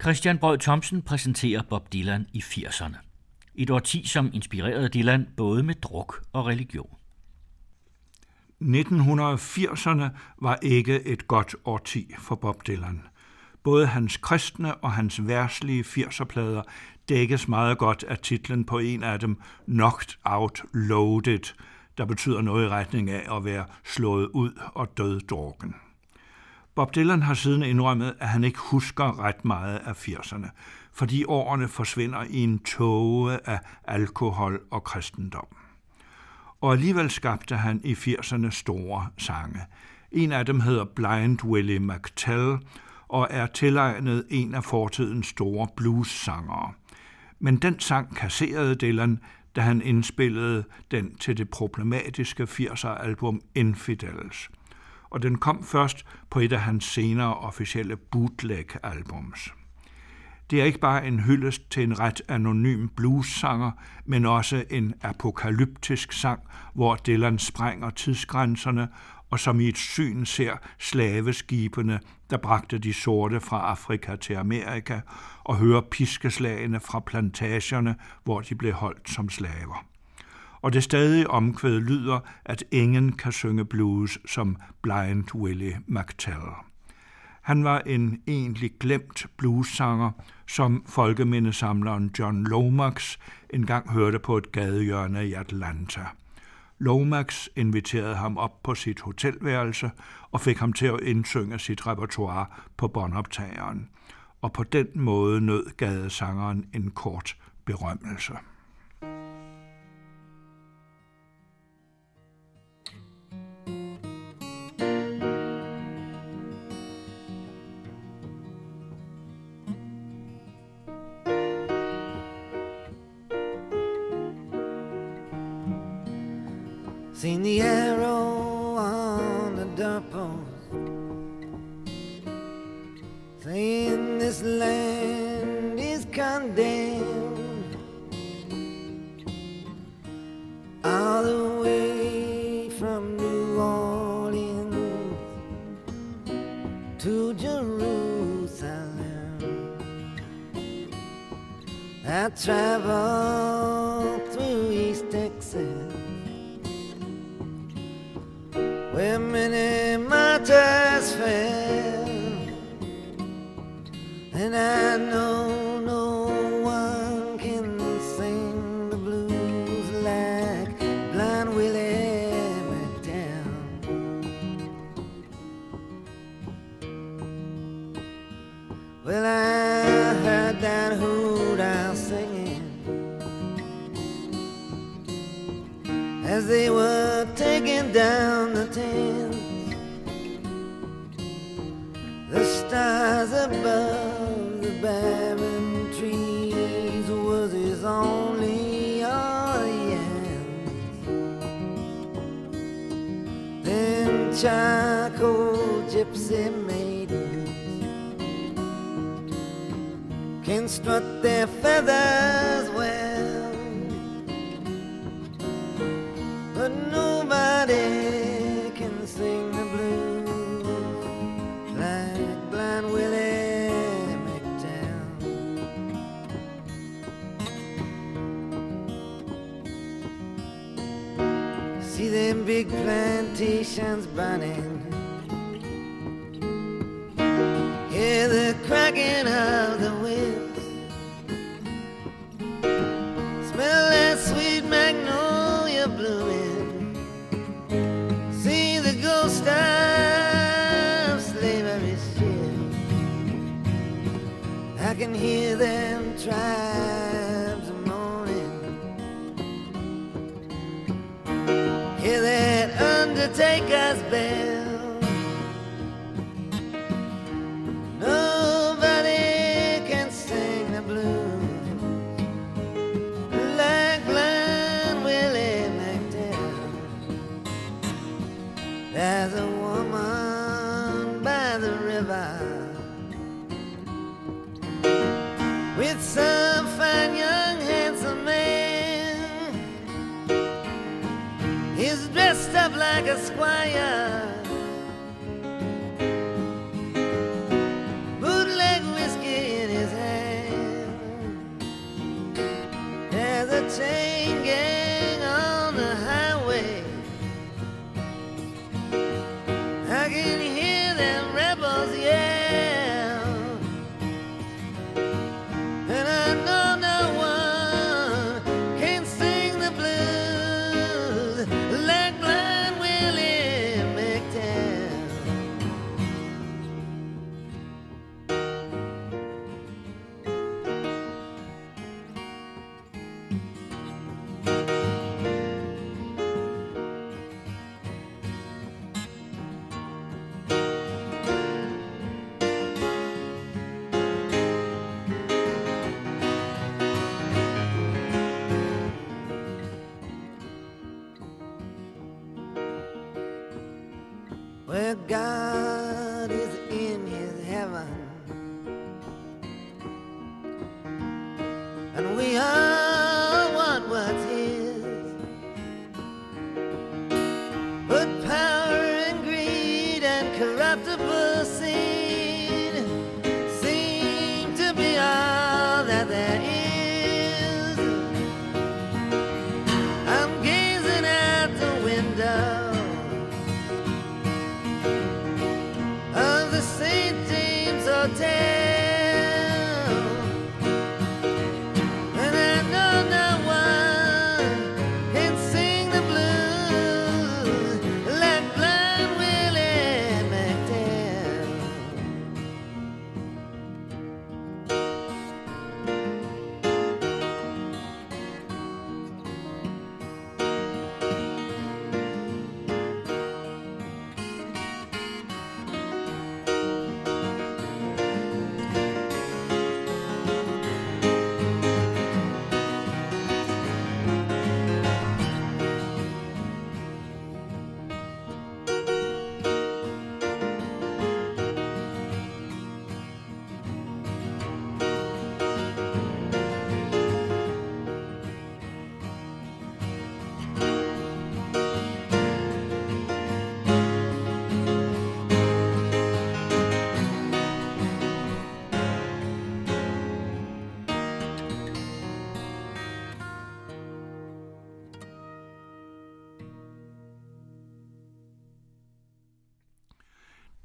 Christian Brød Thomsen præsenterer Bob Dylan i 80'erne. Et årti, som inspirerede Dylan både med druk og religion. 1980'erne var ikke et godt årti for Bob Dylan. Både hans kristne og hans værslige 80'erplader dækkes meget godt af titlen på en af dem, Knocked Out Loaded, der betyder noget i retning af at være slået ud og død drukken. Bob Dylan har siden indrømmet, at han ikke husker ret meget af 80'erne, fordi årene forsvinder i en tåge af alkohol og kristendom. Og alligevel skabte han i 80'erne store sange. En af dem hedder Blind Willie McTell og er tilegnet en af fortidens store blues-sangere. Men den sang kasserede Dylan, da han indspillede den til det problematiske 80'er-album Infidels – og den kom først på et af hans senere officielle bootleg-albums. Det er ikke bare en hyldest til en ret anonym blues-sanger, men også en apokalyptisk sang, hvor Dylan sprænger tidsgrænserne og som i et syn ser slaveskibene, der bragte de sorte fra Afrika til Amerika, og hører piskeslagene fra plantagerne, hvor de blev holdt som slaver og det stadig omkvæd lyder, at ingen kan synge blues som Blind Willie McTell. Han var en egentlig glemt bluessanger, som folkemindesamleren John Lomax engang hørte på et gadehjørne i Atlanta. Lomax inviterede ham op på sit hotelværelse og fik ham til at indsynge sit repertoire på båndoptageren. Og på den måde nød gadesangeren en kort berømmelse. Seen the arrow on the doorpost. Saying this land is condemned. All the way from New Orleans To Jerusalem. I traveled down the tents. The stars above the barren trees was his only audience. Then charcoal gypsy maidens can strut their feathers burning. Hear the cracking of that take us Nobody a James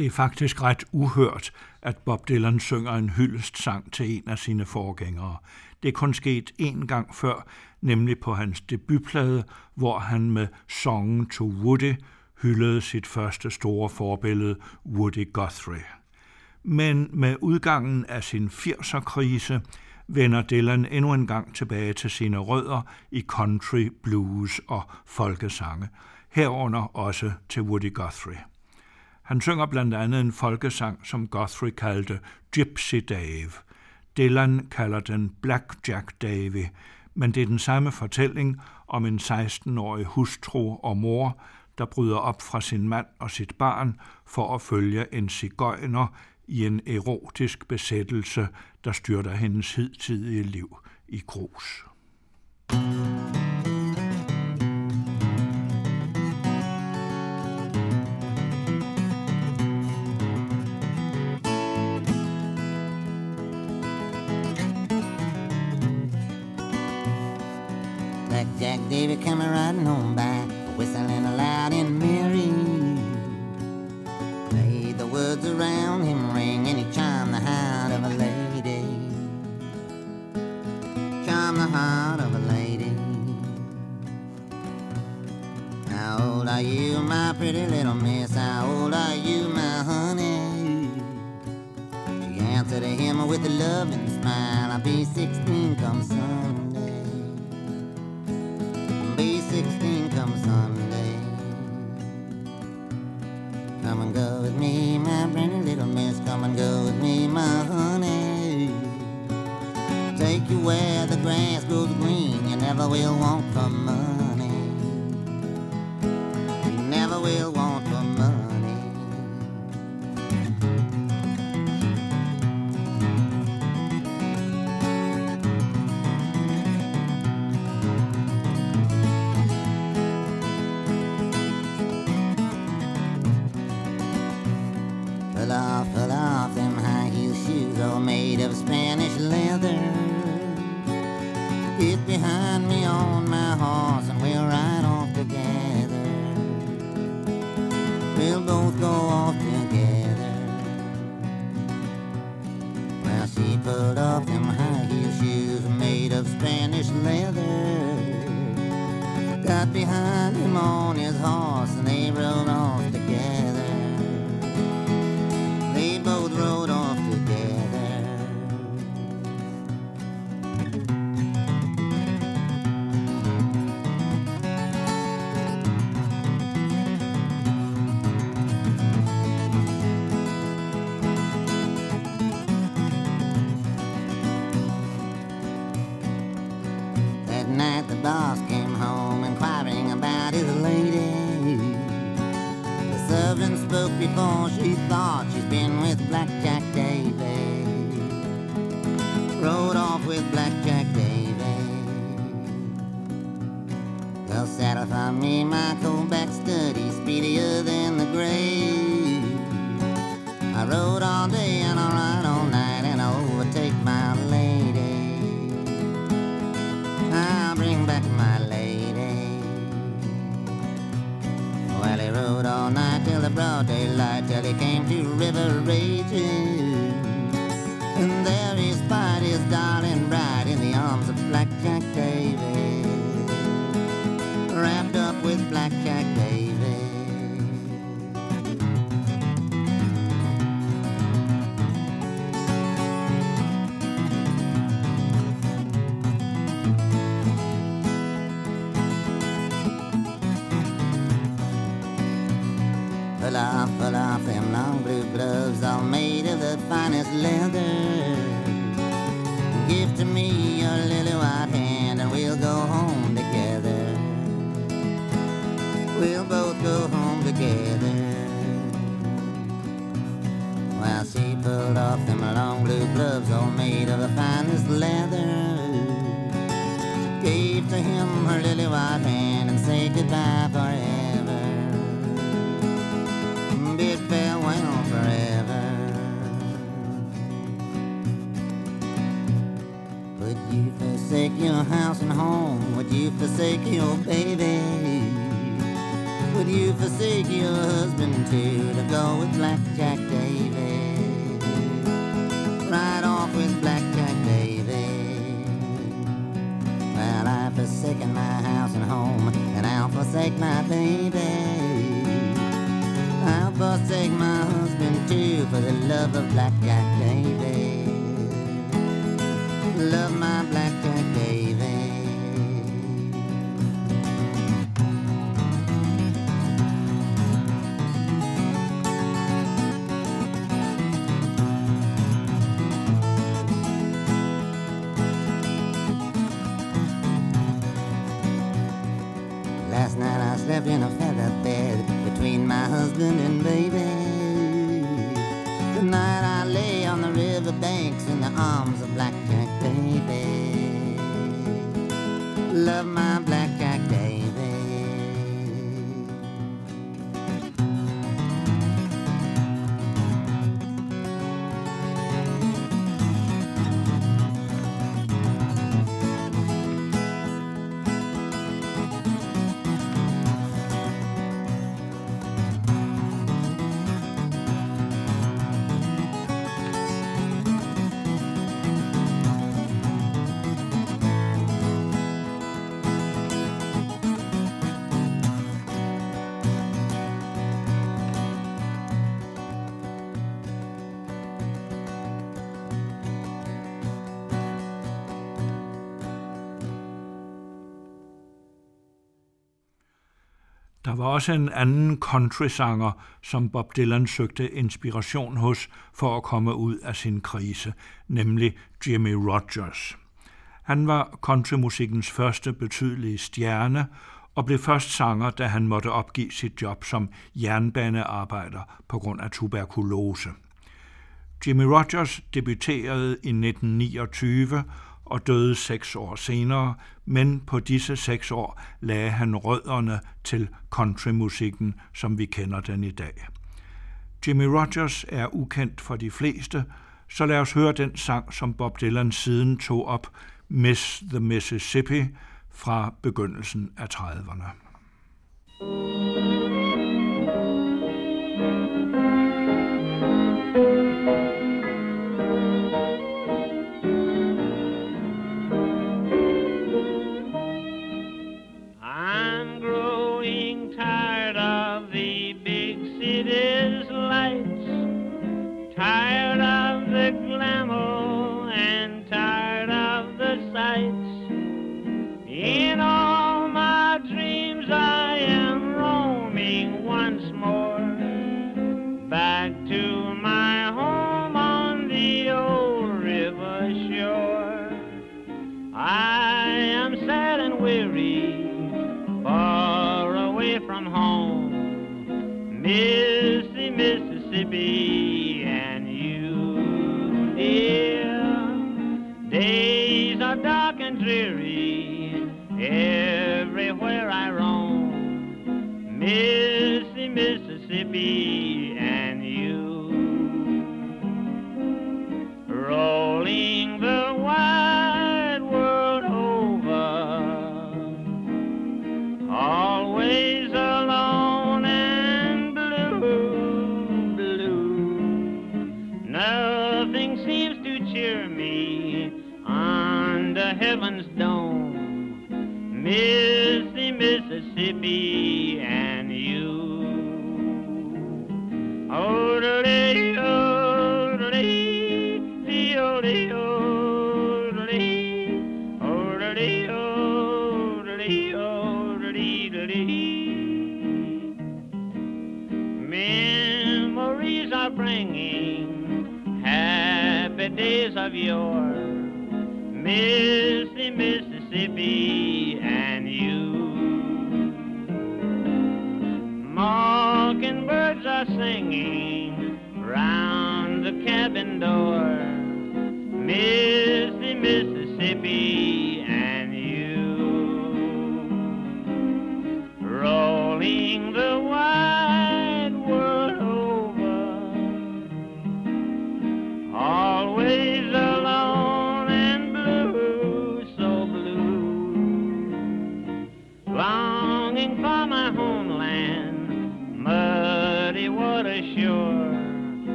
Det er faktisk ret uhørt, at Bob Dylan synger en hyldestsang til en af sine forgængere. Det er kun sket én gang før, nemlig på hans debutplade, hvor han med Song to Woody hyldede sit første store forbillede, Woody Guthrie. Men med udgangen af sin 80'er-krise vender Dylan endnu en gang tilbage til sine rødder i country, blues og folkesange, herunder også til Woody Guthrie. Han synger blandt andet en folkesang, som Guthrie kaldte Gypsy Dave. Dylan kalder den Blackjack Davy, men det er den samme fortælling om en 16-årig hustru og mor, der bryder op fra sin mand og sit barn for at følge en cigøjner i en erotisk besættelse, der styrter hendes hidtidige liv i grus. Blackjack Davy coming riding home by, night the boss came home inquiring about his lady. The servant spoke before she thought she'd been with Blackjack Davy. Rode off with Blackjack Davy. Well, satisfy me, my back study, speedier than the grave. I rode all day and I ride all night till the broad daylight till he came to River Rages. And there he spied his darling bride in the arms of Blackjack David. Wrapped up with Blackjack David. The for the love of Blackjack David. Love my også en anden countrysanger, som Bob Dylan søgte inspiration hos for at komme ud af sin krise, nemlig Jimmy Rogers. Han var countrymusikkens første betydelige stjerne og blev først sanger, da han måtte opgive sit job som jernbanearbejder på grund af tuberkulose. Jimmy Rogers debuterede i 1929 og døde seks år senere, men på disse seks år lagde han rødderne til countrymusikken, som vi kender den i dag. Jimmy Rogers er ukendt for de fleste, så lad os høre den sang, som Bob Dylan siden tog op, Miss the Mississippi, fra begyndelsen af 30'erne.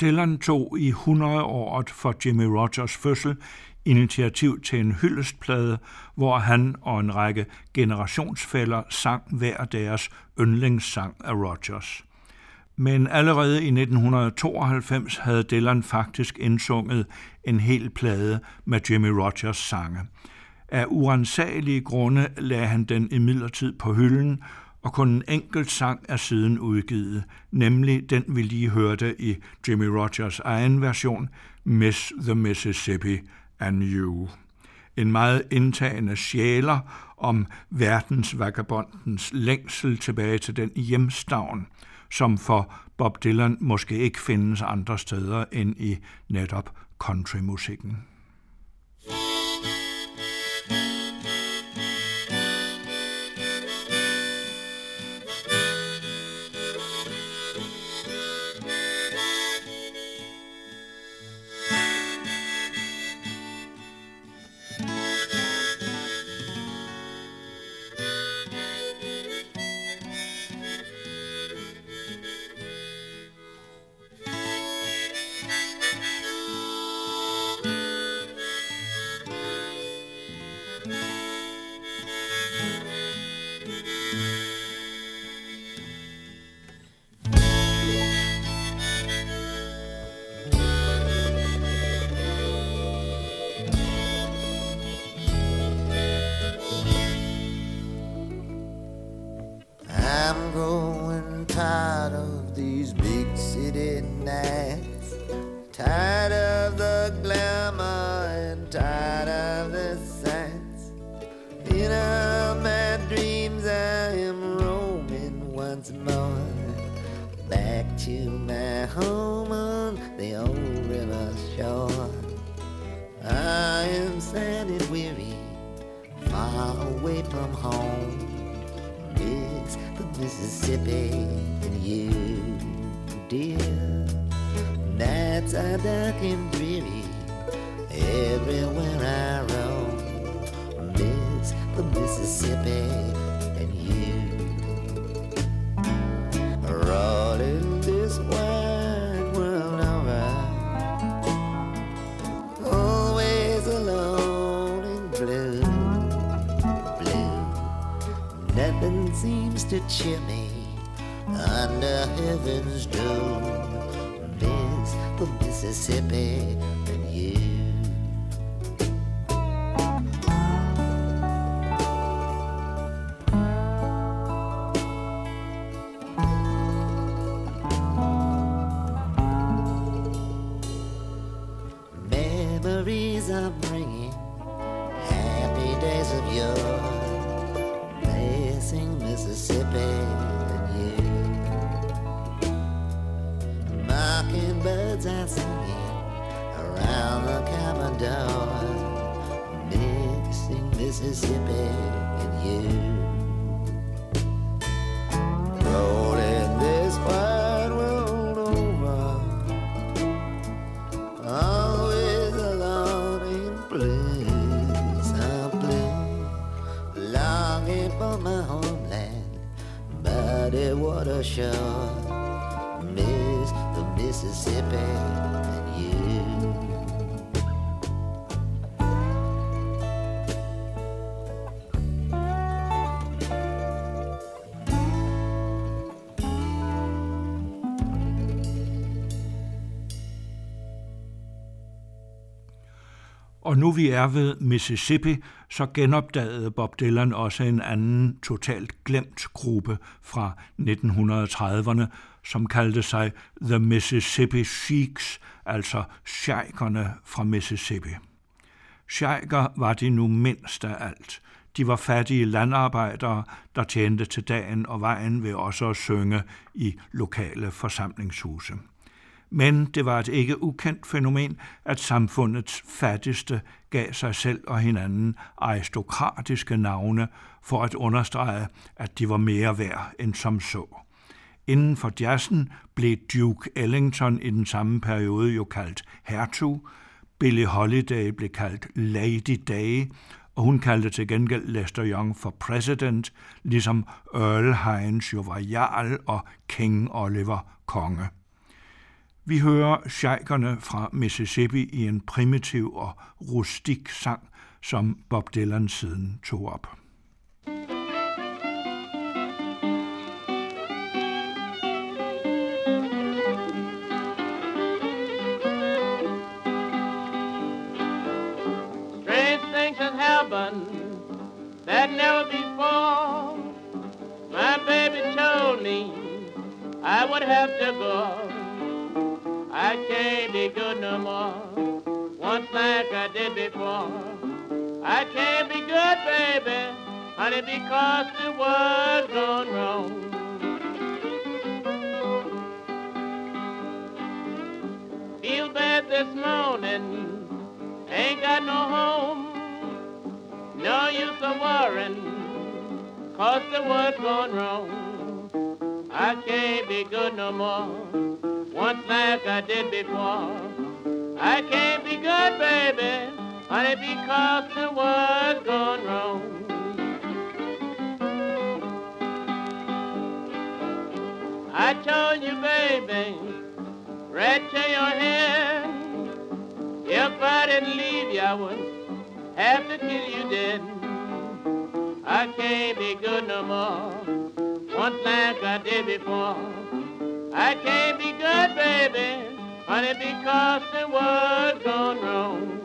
Dylan tog i 100-året for Jimmy Rogers fødsel initiativ til en hyldestplade, hvor han og en række generationsfælder sang hver deres yndlingssang af Rogers. Men allerede i 1992 havde Dylan faktisk indsunget en hel plade med Jimmy Rogers sange. Af urensagelige grunde lagde han den imidlertid på hylden, og kun en enkelt sang er siden udgivet, nemlig den vi lige hørte i Jimmy Rogers egen version, Miss the Mississippi and You. En meget indtagende sjæler om verdensvagabondens længsel tilbage til den hjemstavn, som for Bob Dylan måske ikke findes andre steder end i netop countrymusikken. Water shore. Miss the Mississippi and you. Nu vi er ved Mississippi, så genopdagede Bob Dylan også en anden totalt glemt gruppe fra 1930'erne, som kaldte sig The Mississippi Sheiks, altså sheikerne fra Mississippi. Sheiker var de nu mindst af alt. De var fattige landarbejdere, der tjente til dagen og vejen ved også at synge i lokale forsamlingshuse. Men det var et ikke ukendt fænomen, at samfundets fattigste gav sig selv og hinanden aristokratiske navne for at understrege, at de var mere værd end som så. Inden for jazzen blev Duke Ellington i den samme periode jo kaldt hertug, Billie Holiday blev kaldt Lady Day, og hun kaldte til gengæld Lester Young for president, ligesom Earl Hines jo var jarl og King Oliver konge. Vi hører sheikerne fra Mississippi i en primitiv og rustik sang, som Bob Dylan siden tog op. Things have that never before. My baby told me I would have to go. I can't be good no more. Once like I did before. I can't be good, baby, honey, because the world's gone wrong. Feel bad this morning. Ain't got no home, no use of worrying, cause the world's gone wrong. I can't be good no more, once like I did before. I can't be good, baby, honey, because the world's gone wrong. I told you, baby, right to your hand. If I didn't leave you, I would have to kill you dead. I can't be good no more, once like I did before. I can't be good, baby, honey, because the world's gone wrong.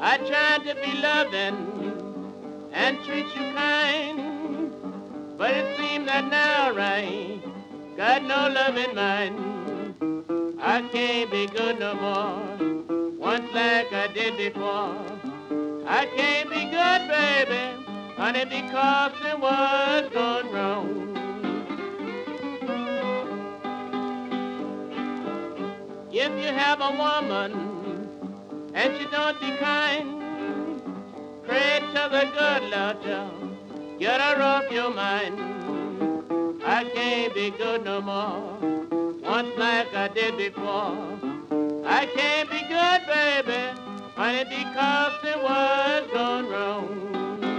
I tried to be loving and treat you kind, but it seemed that now I got no love in mine. I can't be good no more, once like I did before. I can't be good, baby, honey, because the world's gone wrong. If you have a woman and she don't be kind, pray to the good Lord, John, get her off your mind. I can't be good no more, once like I did before. I can't be good, baby, honey, because it world's gone wrong.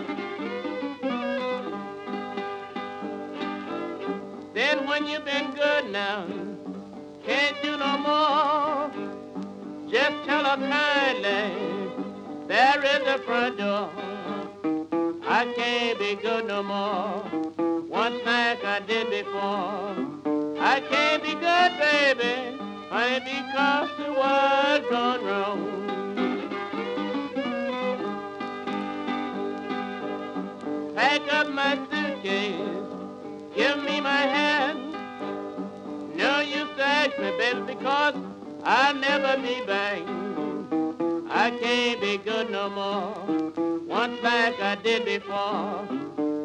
When you've been good now, can't do no more, just tell her kindly, there is the front door. I can't be good no more, once like I did before. I can't be good, baby, honey, because the world's gone wrong. Pack up my suitcase, give me my hand. No use to ask me, baby, because I'll never be back. I can't be good no more. Once like I did before.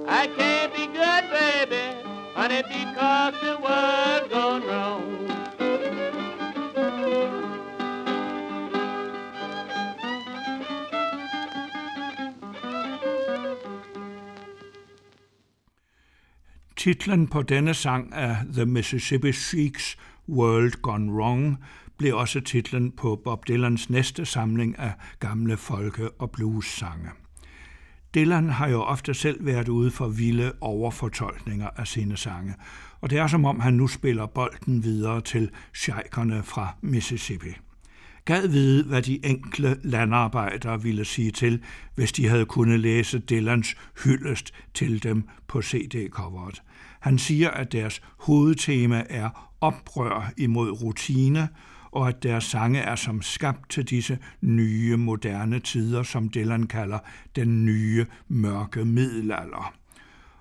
I can't be good, baby, honey, because the world's gone wrong. Titlen på denne sang er The Mississippi Sheiks World Gone Wrong, blev også titlen på Bob Dylans næste samling af gamle folke- og blues-sange. Dylan har jo ofte selv været ude for vilde overfortolkninger af sine sange, og det er som om han nu spiller bolden videre til sheikerne fra Mississippi. Gad vide, hvad de enkle landarbejdere ville sige til, hvis de havde kunnet læse Dylans hyldest til dem på CD-coveret. Han siger, at deres hovedtema er oprør imod rutine, og at deres sange er som skabt til disse nye, moderne tider, som Dylan kalder den nye, mørke middelalder.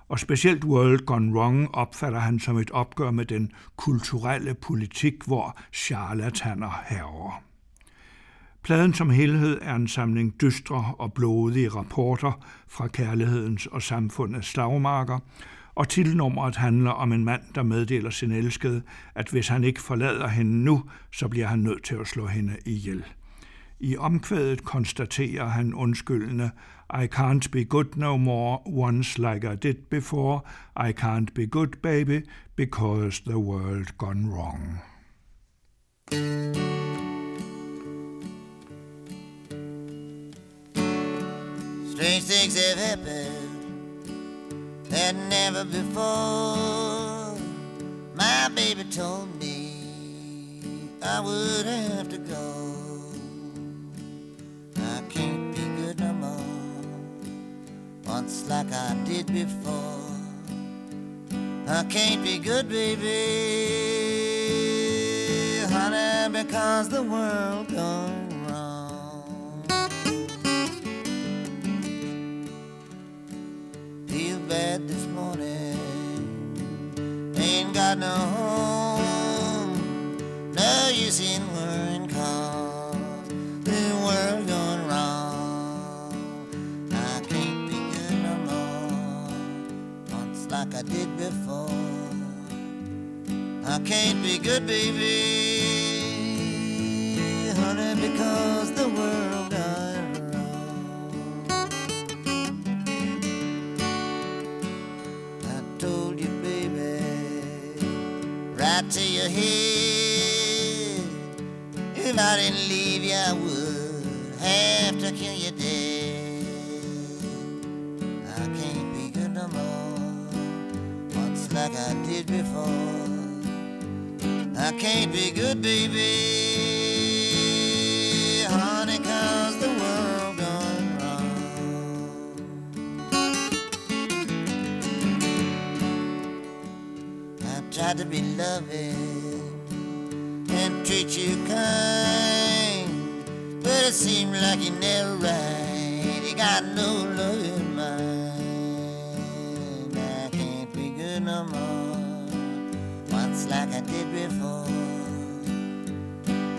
Og specielt World Gone Wrong opfatter han som et opgør med den kulturelle politik, hvor charlataner herover. Pladen som helhed er en samling dystre og blodige rapporter fra kærlighedens og samfundets slagmarker, og titelnummeret handler om en mand, der meddeler sin elskede, at hvis han ikke forlader hende nu, så bliver han nødt til at slå hende ihjel. I omkvædet konstaterer han undskyldende, I can't be good no more once like I did before. I can't be good, baby, because the world gone wrong. Strange things have happened that never before. My baby told me I would have to go. I can't be good no more, once like I did before. I can't be good, baby, honey, because the world gone got no home, no use in worrying cause the world gone wrong. I can't be good no more, once like I did before. I can't be good, baby, honey, because the world right to your head. If I didn't leave you, I would have to kill you dead. I can't be good no more, once like I did before. I can't be good, baby, To be loving and treat you kind, but it seems like you never right. You got no love in mind. I can't be good no more, once like I did before.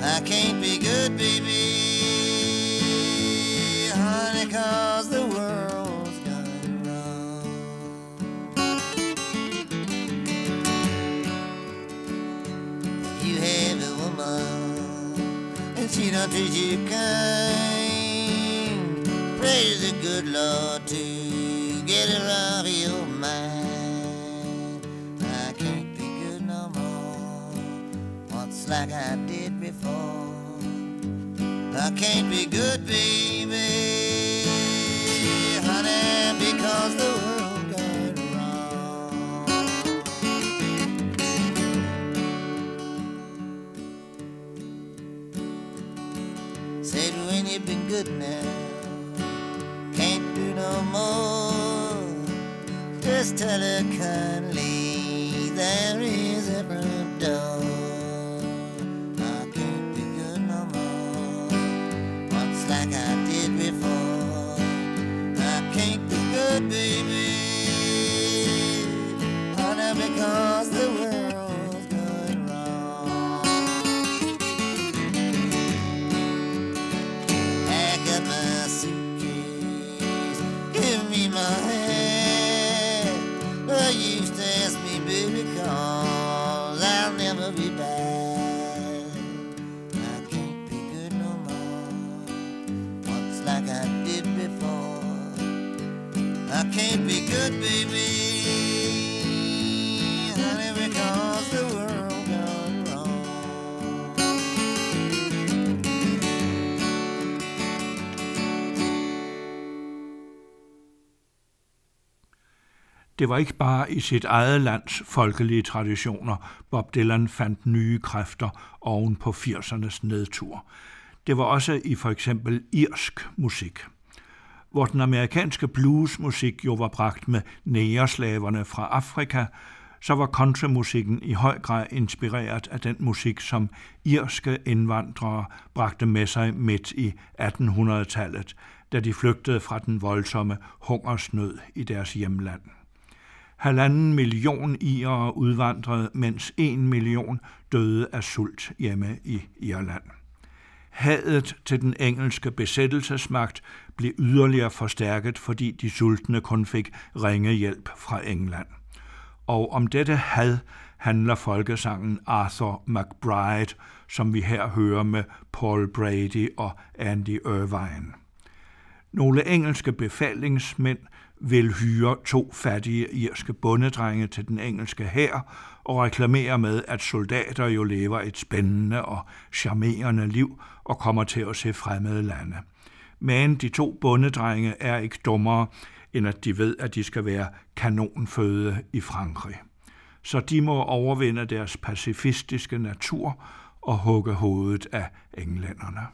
I can't be good, baby, don't you kind. Praise the good Lord to get her off your mind. I can't be good no more, once like I did before. I can't be good, baby, good now, can't do no more. Just tell her kindly there is Det var ikke bare i sit eget lands folkelige traditioner, Bob Dylan fandt nye kræfter oven på 80'ernes nedtur. Det var også i for eksempel irsk musik. Hvor den amerikanske bluesmusik jo var bragt med nægerslaverne fra Afrika, så var countrymusikken i høj grad inspireret af den musik, som irske indvandrere bragte med sig midt i 1800-tallet, da de flygtede fra den voldsomme hungersnød i deres hjemland. Halvanden million irere udvandrede, mens en million døde af sult hjemme i Irland. Hadet til den engelske besættelsesmagt blev yderligere forstærket, fordi de sultne kun fik ringe hjælp fra England. Og om dette had handler folkesangen Arthur McBride, som vi her hører med Paul Brady og Andy Irvine. Nogle engelske befalingsmænd vil hyre to fattige irske bondedrenge til den engelske hær og reklamere med, at soldater jo lever et spændende og charmerende liv og kommer til at se fremmede lande. Men de to bondedrenge er ikke dummere, end at de ved, at de skal være kanonføde i Frankrig. Så de må overvinde deres pacifistiske natur og hugge hovedet af englænderne.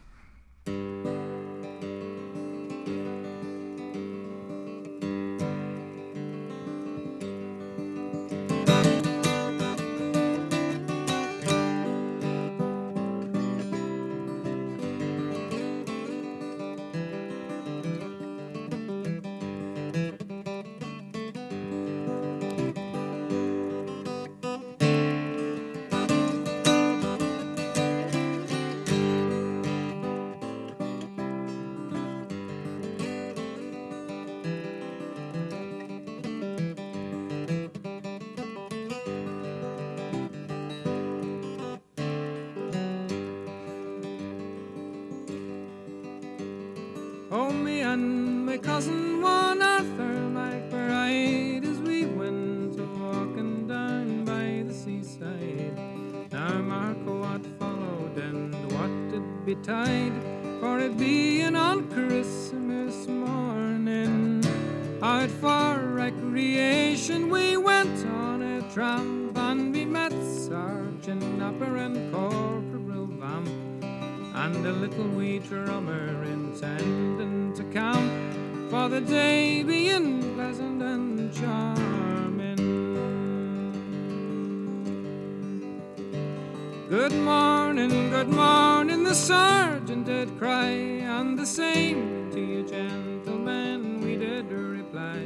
Good morning, good morning, the sergeant did cry, and the same to you, gentlemen, we did reply,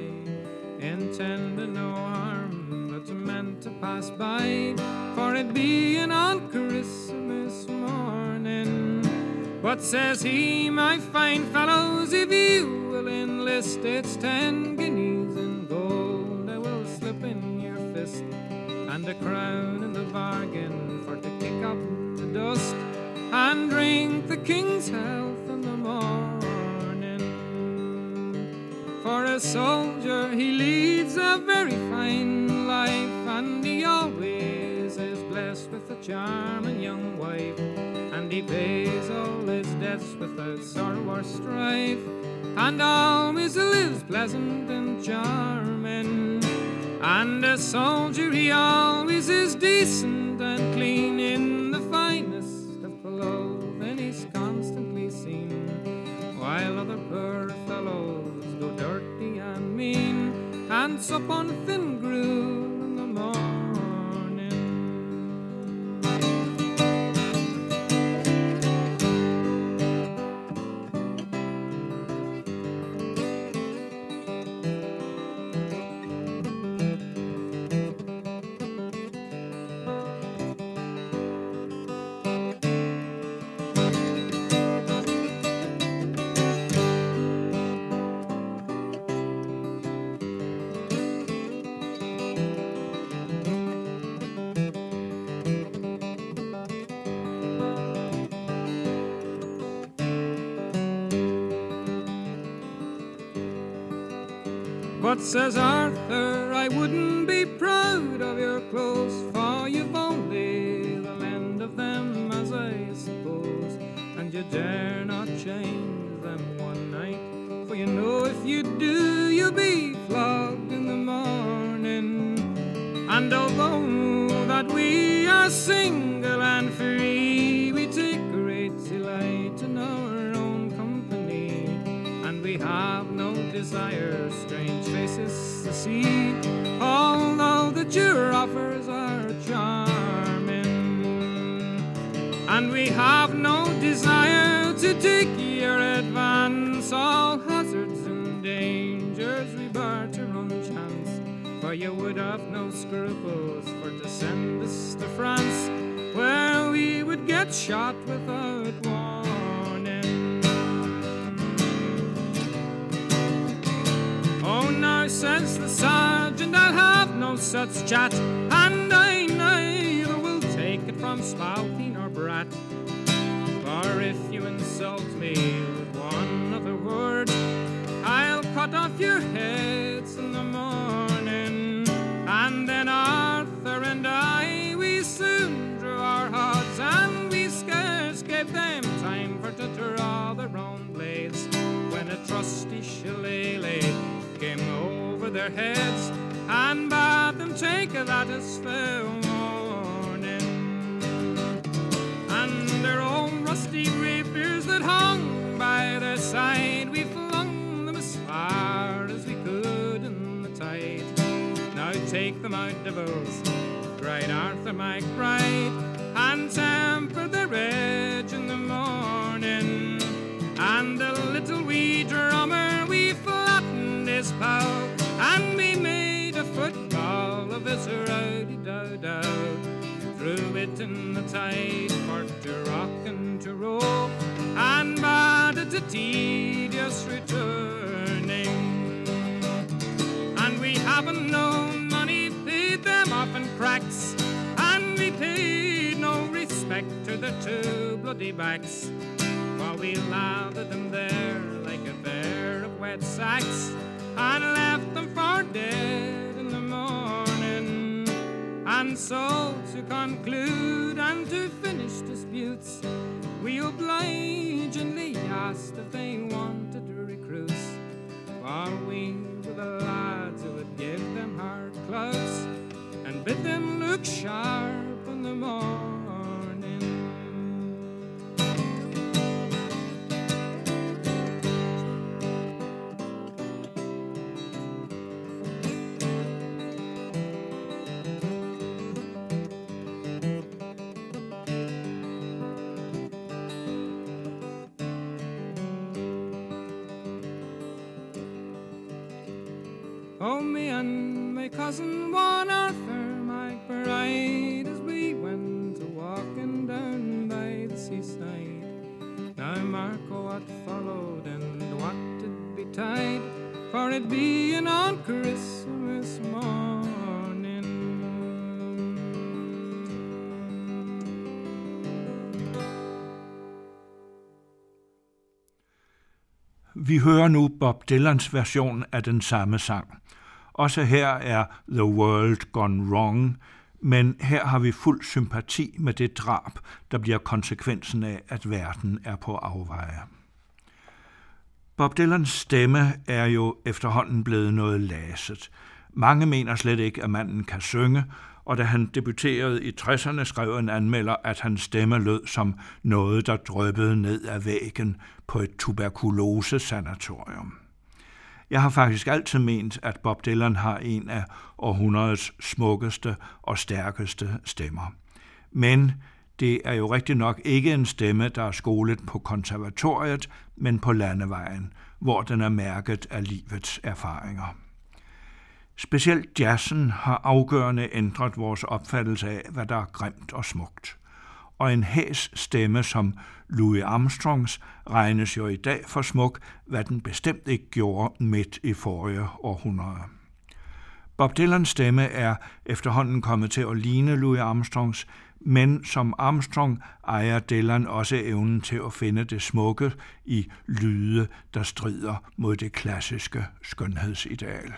intending no harm, but meant to pass by, for it being on Christmas morning. But says he, my fine fellows, if you will enlist, it's ten guineas in gold I will slip in your fist, and a crown in the bargain for to kick up the dust and drink the king's health in the morning. For a soldier, he leads a very fine life, and he always is blessed with a charming young wife, and he pays all his debts without sorrow or strife, and always lives pleasant and charming. And a soldier, he always is decent and clean in the finest of clothing, he's constantly seen, while other poor fellows go dirty and mean, and sup on thin gruel says Arthur, I wouldn't be proud of your clothes, for you've only the land of them, as I suppose, and you dare not change them one night. For you know if you do, you'll be flogged in the morning. And although that we are single and free, desire strange faces to see. Although the your offers are charming, and we have no desire to take your advance, all hazards and dangers we barter on chance. For you would have no scruples for to send us to France, where we would get shot with without Says the sergeant, I'll have no such chat, and I neither will take it from spalpeen or brat. For if you insult me with one other word, I'll cut off your heads in the morning. And then Arthur and I, we soon drew our odds, and we scarce gave them time for to draw their own blades. When a trusty shillelagh came over their heads, and bade them take that as fair warning. And their own rusty rapiers that hung by their side, we flung them as far as we could in the tide. Now take them out, devils, cried Arthur, my bride, and temper their edge in the morning. And the little wee drummer, we flattened his bow, football of his rowdy dow dow. Threw it in the tide for to rock and to roll, and bade it a tedious returning. And we haven't no money, paid them off in cracks, and we paid no respect to the two bloody backs. While we lathered them there like a pair of wet sacks, and left them for dead so to conclude and to finish disputes, we obligingly asked if they wanted recruits. For we were the lads who would give them hard clothes and bid them look sharp in the morning. Vi hører nu Bob Dylans version af den samme sang. Også her er The World Gone Wrong, men her har vi fuld sympati med det drab, der bliver konsekvensen af, at verden er på afveje. Bob Dylans stemme er jo efterhånden blevet noget laset. Mange mener slet ikke, at manden kan synge, og da han debuterede i 60'erne, skrev en anmelder, at hans stemme lød som noget, der drøbbede ned ad væggen på et tuberkulosesanatorium. Jeg har faktisk altid ment, at Bob Dylan har en af århundredets smukkeste og stærkeste stemmer. Men det er jo rigtig nok ikke en stemme, der er skolet på konservatoriet, men på landevejen, hvor den er mærket af livets erfaringer. Specielt jazzen har afgørende ændret vores opfattelse af, hvad der er grimt og smukt. Og en hæs stemme som Louis Armstrongs regnes jo i dag for smuk, hvad den bestemt ikke gjorde midt i forrige århundrede. Bob Dylans stemme er efterhånden kommet til at ligne Louis Armstrongs, men som Armstrong ejer Dylan også evnen til at finde det smukke i lyde, der strider mod det klassiske skønhedsideal.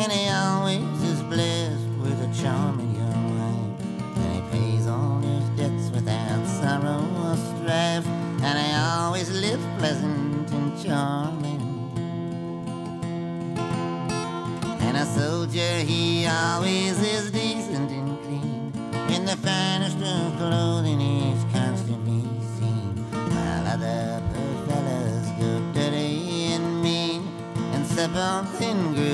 And he always is blessed with a charming young wife. And he pays all his debts without sorrow or strife, and he always lives pleasant and charming. And a soldier, he always is decent and clean. In the finest of clothing, he's constantly seen. While other fellas go dirty and mean and step on thin groove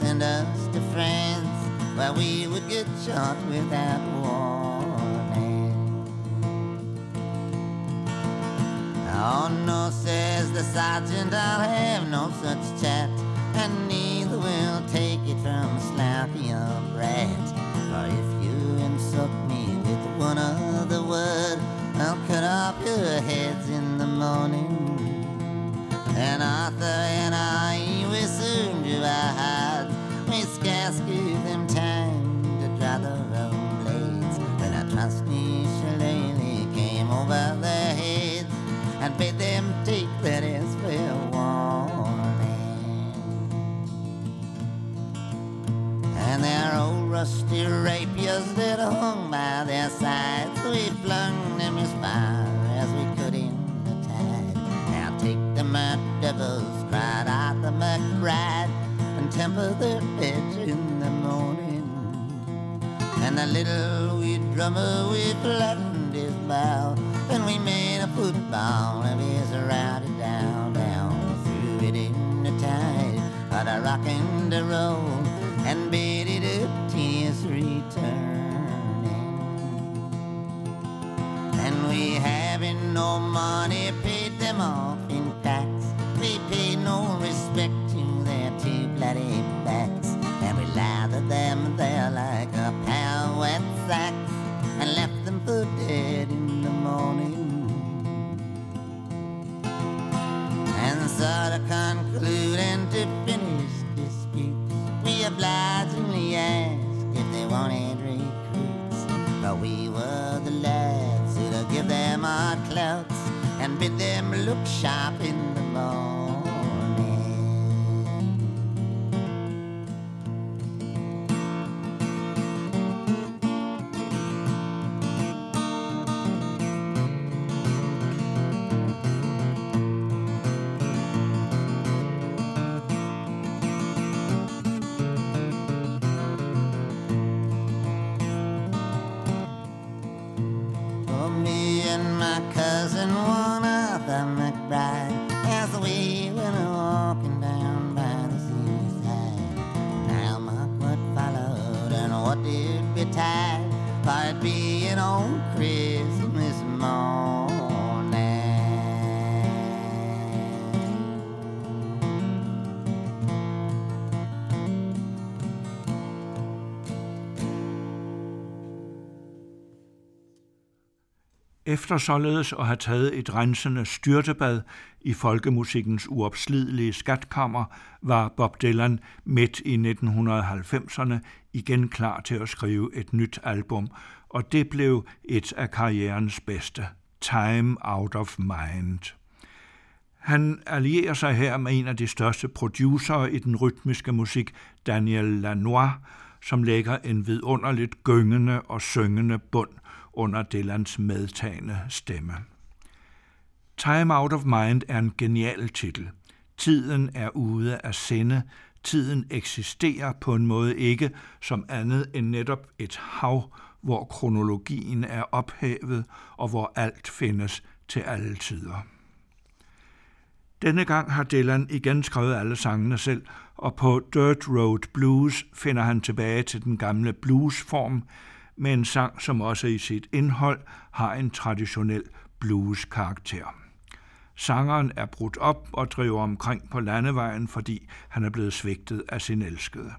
send us to France, where we would get shot without warning. Oh no, says the sergeant, I'll have no such chat, and neither will take it from a sloppy old brat. For if you insult me with one other word, I'll cut off your heads in the morning. Rusty rapiers that hung by their sides, we flung them as far as we could in the tide. Now take the mad devils, cried Arthur McBride, and temper their edge in the morning. And the little wee drummer, we flattened his bow, and we made a football of his rowdy down, down, threw it in the tide, of the rock and the roll, and a tedious And we having no money, paid them off in tax. We pay no respect to their two bloody backs. And we lather them there like a pair of bid them look sharp in on Christmas morning. Efter således at have taget et rensende styrtebad i folkemusikkens uopslidelige skatkammer, var Bob Dylan midt i 1990'erne igen klar til at skrive et nyt album, og det blev et af karrierens bedste, Time Out of Mind. Han allierer sig her med en af de største producerer i den rytmiske musik, Daniel Lanois, som lægger en vidunderligt gyngende og syngende bund under Dylans medtagende stemme. Time Out of Mind er en genial titel. Tiden er ude af sinde. Tiden eksisterer på en måde ikke som andet end netop et hav, hvor kronologien er ophævet og hvor alt findes til alle tider. Denne gang har Dylan igen skrevet alle sangene selv, og på Dirt Road Blues finder han tilbage til den gamle bluesform, med en sang, som også i sit indhold har en traditionel blues-karakter. Sangeren er brudt op og driver omkring på landevejen, fordi han er blevet svigtet af sin elskede.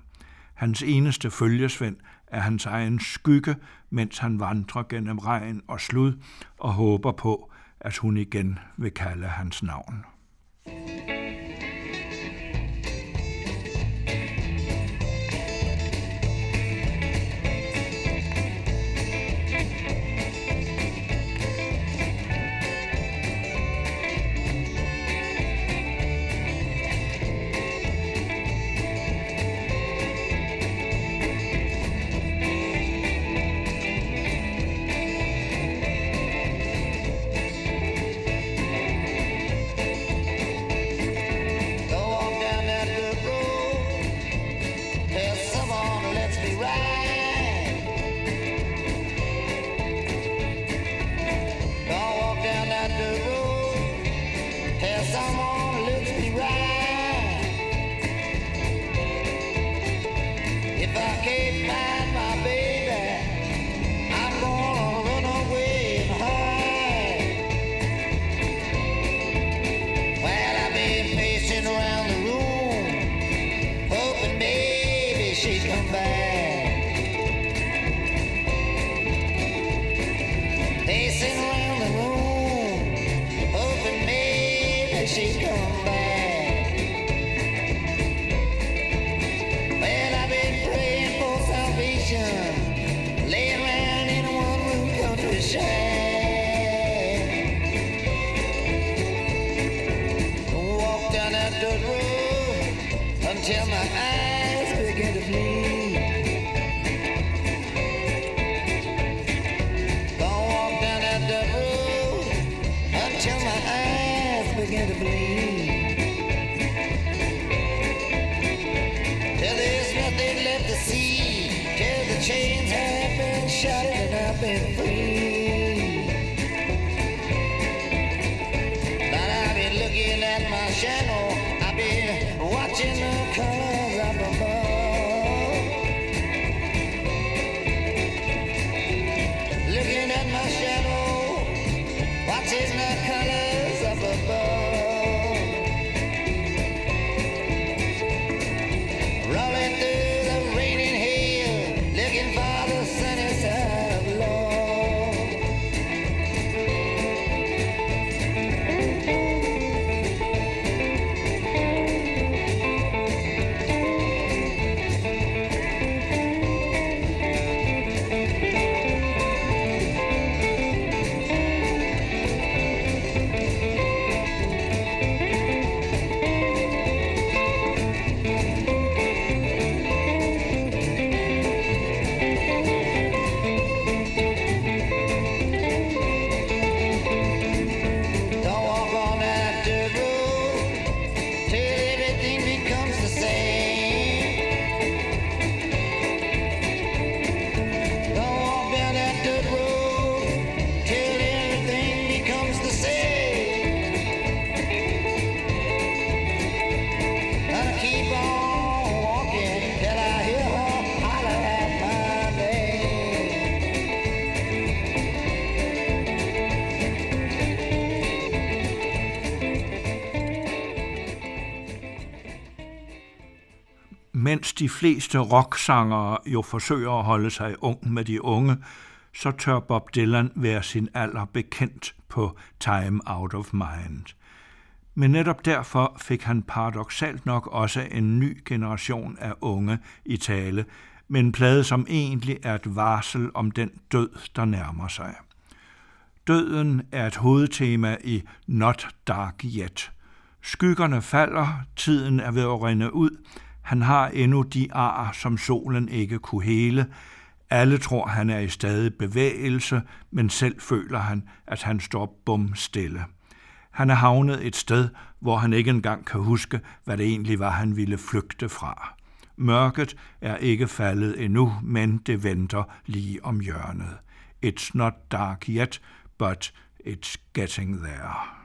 Hans eneste følgesvend af hans egen skygge, mens han vandrer gennem regn og slud og håber på, at hun igen vil kalde hans navn. Go de fleste rocksangere jo forsøger at holde sig ung med de unge, så tør Bob Dylan være sin alder bekendt på Time Out of Mind. Men netop derfor fik han paradoxalt nok også en ny generation af unge i tale, med en plade, som egentlig er et varsel om den død, der nærmer sig. Døden er et hovedtema i Not Dark Yet. Skyggerne falder, tiden er ved at rinde ud, han har endnu de ar, som solen ikke kunne hele. Alle tror, han er i stadig bevægelse, men selv føler han, at han står bum stille. Han er havnet et sted, hvor han ikke engang kan huske, hvad det egentlig var, han ville flygte fra. Mørket er ikke faldet endnu, men det venter lige om hjørnet. It's not dark yet, but it's getting there.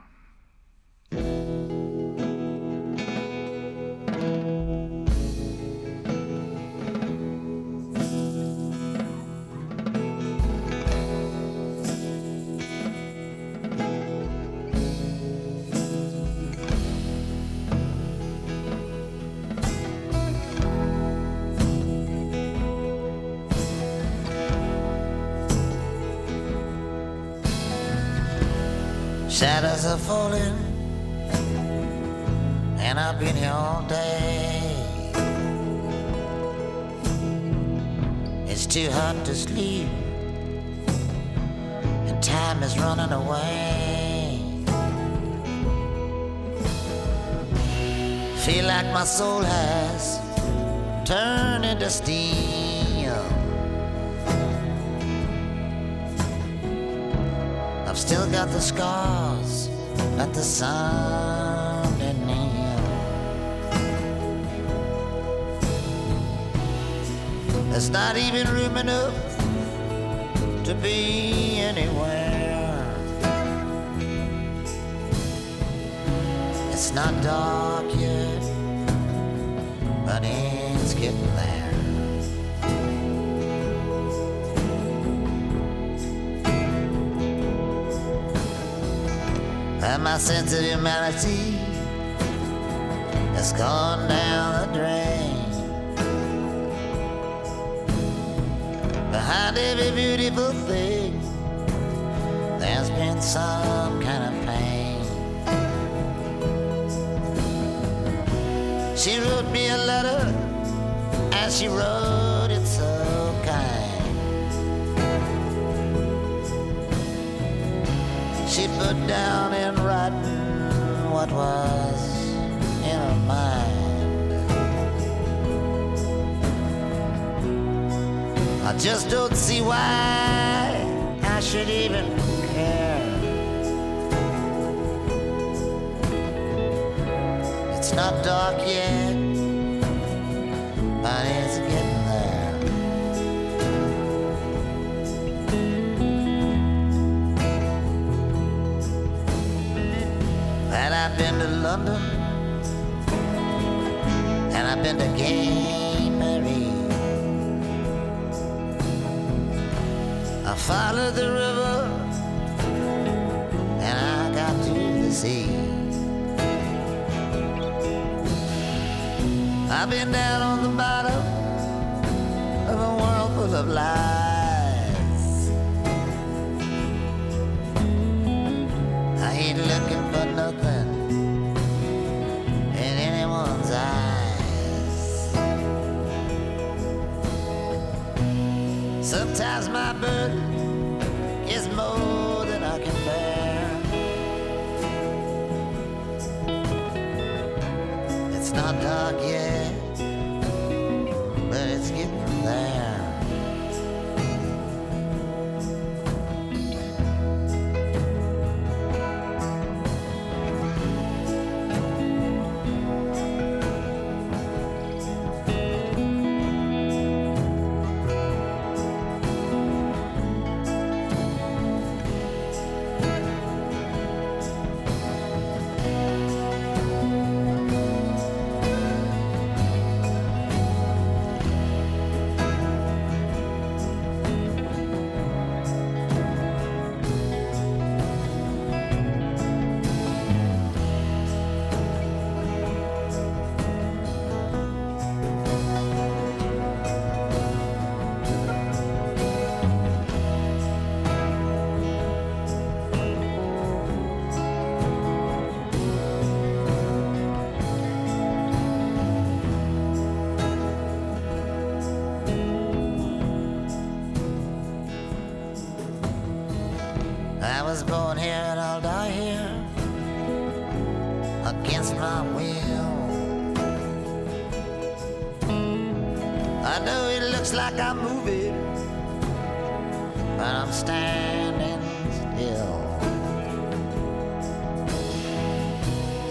Shadows are falling, and I've been here all day. It's too hot to sleep, and time is running away. Feel like my soul has turned into steam. Got the scars at the sun and nail. There's not even room enough to be anywhere. It's not dark yet, but it's getting and my sense of humanity has gone down the drain. Behind every beautiful thing, there's been some kind of pain. She wrote me a letter, and she wrote She put down in writing what was in her mind. I just don't see why I should even care. It's not dark yet, but it's getting I've been to London, and I've been to Gay Paree. I followed the river, and I got to the sea. I've been down on the bottom of a world full of lies.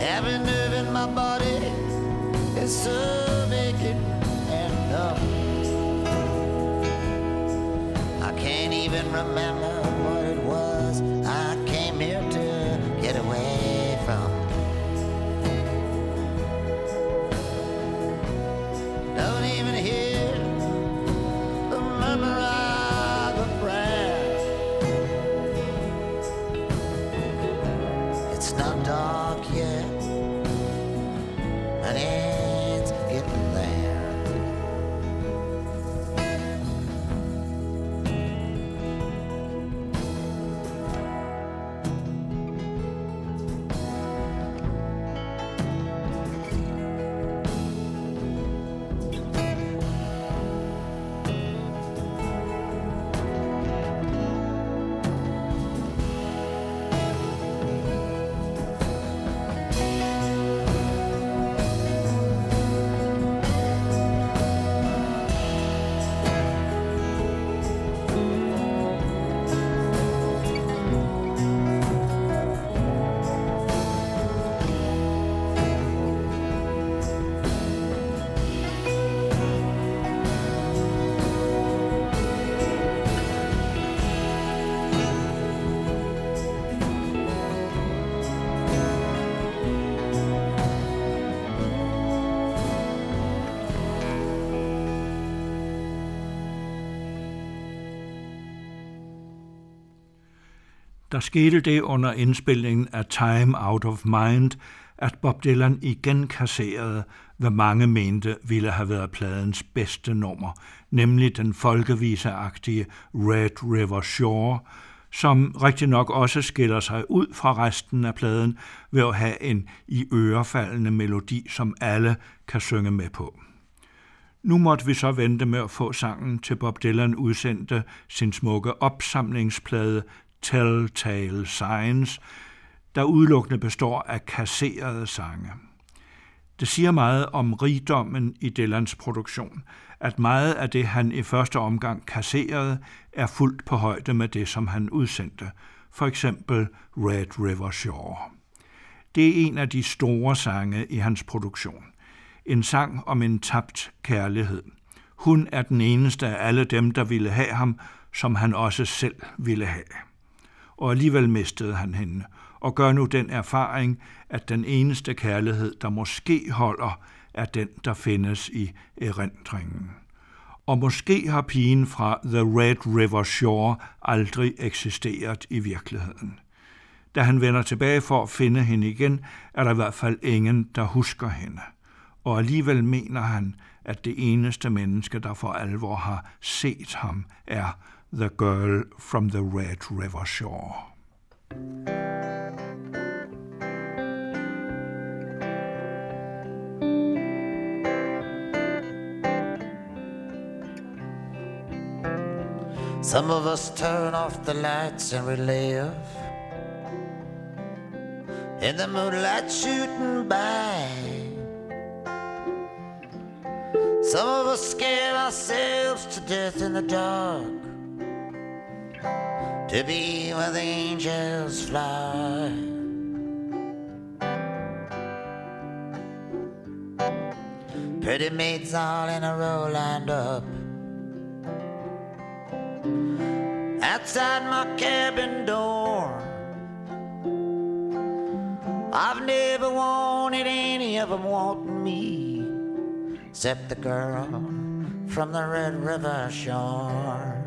Every nerve in my body is so vacant and numb. I can't even remember Der skete det under indspilningen af Time Out of Mind, at Bob Dylan igen kasserede, hvad mange mente ville have været pladens bedste nummer, nemlig den folkeviseagtige Red River Shore, som rigtig nok også skiller sig ud fra resten af pladen ved at have en i ørefaldende melodi, som alle kan synge med på. Nu måtte vi så vente med at få sangen til Bob Dylan udsendte sin smukke opsamlingsplade Telltale Signs, der udelukkende består af kasserede sange. Det siger meget om rigdommen i Dylans produktion, at meget af det, han i første omgang kasserede, er fuldt på højde med det, som han udsendte, for eksempel Red River Shore. Det er en af de store sange i hans produktion. En sang om en tabt kærlighed. Hun er den eneste af alle dem, der ville have ham, som han også selv ville have. Og alligevel mistede han hende, og gør nu den erfaring, at den eneste kærlighed, der måske holder, er den, der findes i erindringen. Og måske har pigen fra The Red River Shore aldrig eksisteret i virkeligheden. Da han vender tilbage for at finde hende igen, er der i hvert fald ingen, der husker hende. Og alligevel mener han, at det eneste menneske, der for alvor har set ham, er The Girl from the Red River Shore. Some of us turn off the lights and we live in the moonlight shooting by. Some of us scare ourselves to death in the dark to be where the angels fly. Pretty maids all in a row lined up outside my cabin door. I've never wanted any of them wanting me, except the girl from the Red River shore.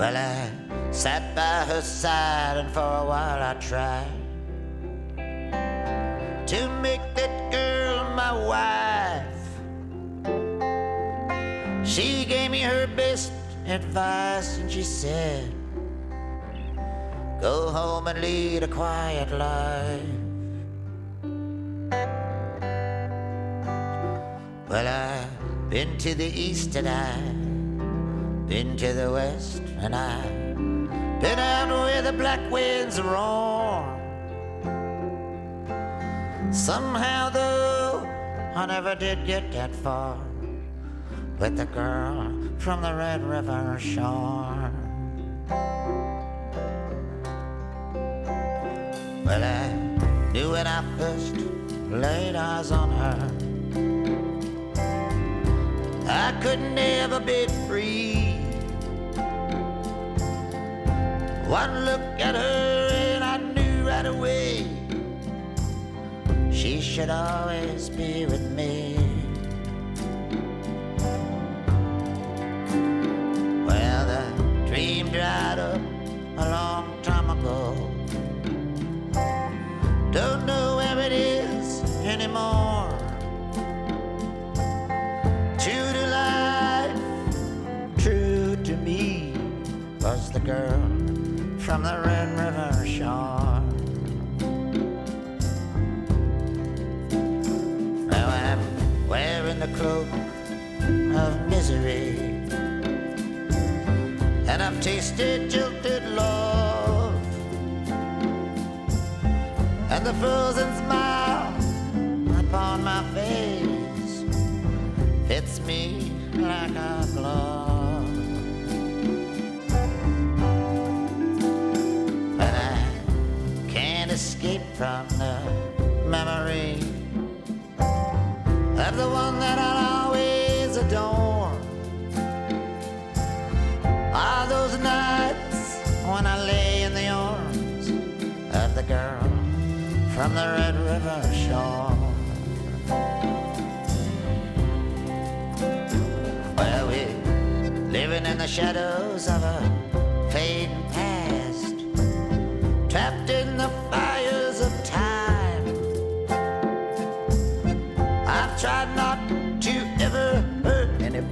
Well, I sat by her side, and for a while I tried to make that girl my wife. She gave me her best advice, and she said, Go home and lead a quiet life. Well, I've been to the east and I've into the west, and I've been out where the black winds roar. Somehow, though, I never did get that far with the girl from the Red River shore. Well, I knew when I first laid eyes on her, I couldn't never be free. One look at her and I knew right away she should always be with me. Well, the dream dried up a long time ago. Don't know where it is anymore. True to life, true to me, was the girl from the Red River shore. Now I'm wearing the cloak of misery, and I've tasted jilted love, and the frozen smile upon my face fits me like a glove. Escape from the memory of the one that I'll always adore. All those nights when I lay in the arms of the girl from the Red River shore. Well, we living in the shadows of a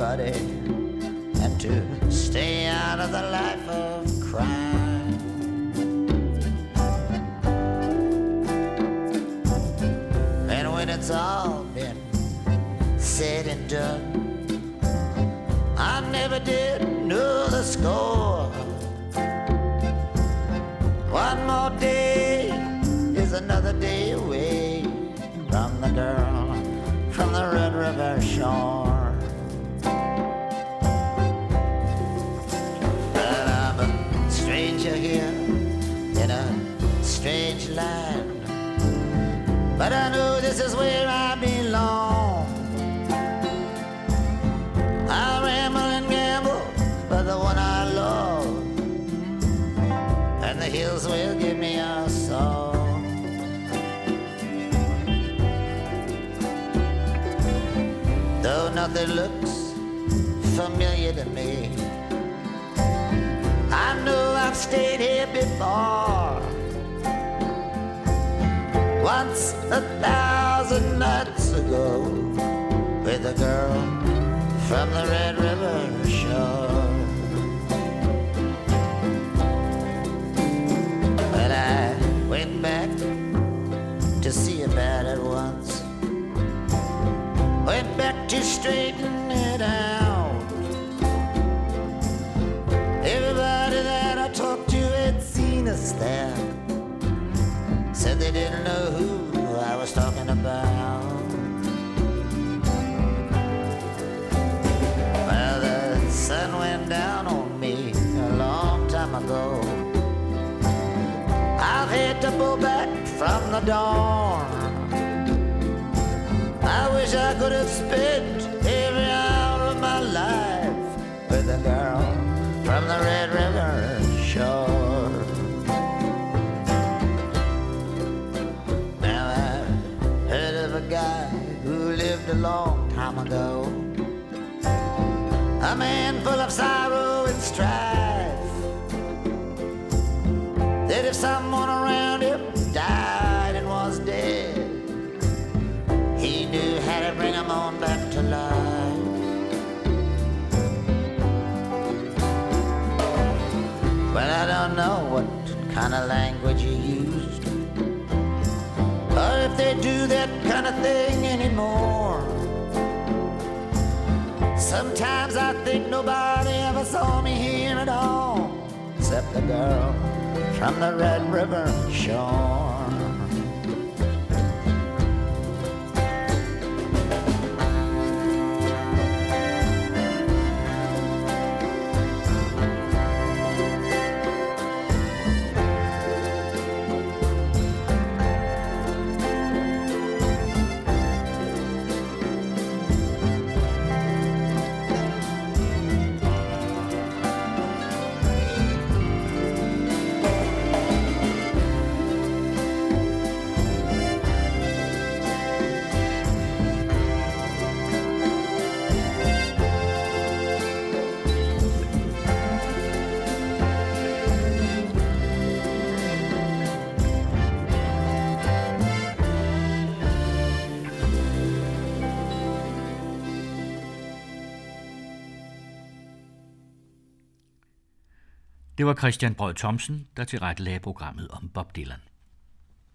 anybody and to stay out of the life of crime. And when it's all been said and done, I never did know the score. One more day is another day away from the girl from the Red River shore. Strange land. But I know this is where I belong. I ramble and gamble for the one I love. And the hills will give me a song. Though nothing looks familiar to me. I know I've stayed here before. Once a thousand nights ago with a girl from the Red River shore. But I went back to see about it once. Went back to straighten it out. They didn't know who I was talking about. Well, the sun went down on me a long time ago. I've had to pull back from the dawn. I wish I could have spent every hour of my life with a girl from the Red River long time ago. A man full of sorrow and strife. That if someone around him died and was dead, he knew how to bring him on back to life. Well, I don't know what kind of language he used, or if they do that kind of thing anymore. Sometimes I think nobody ever saw me here at all, except the girl from the Red River shore. Det var Christian Brød Thomsen, der tilrettelagde programmet om Bob Dylan.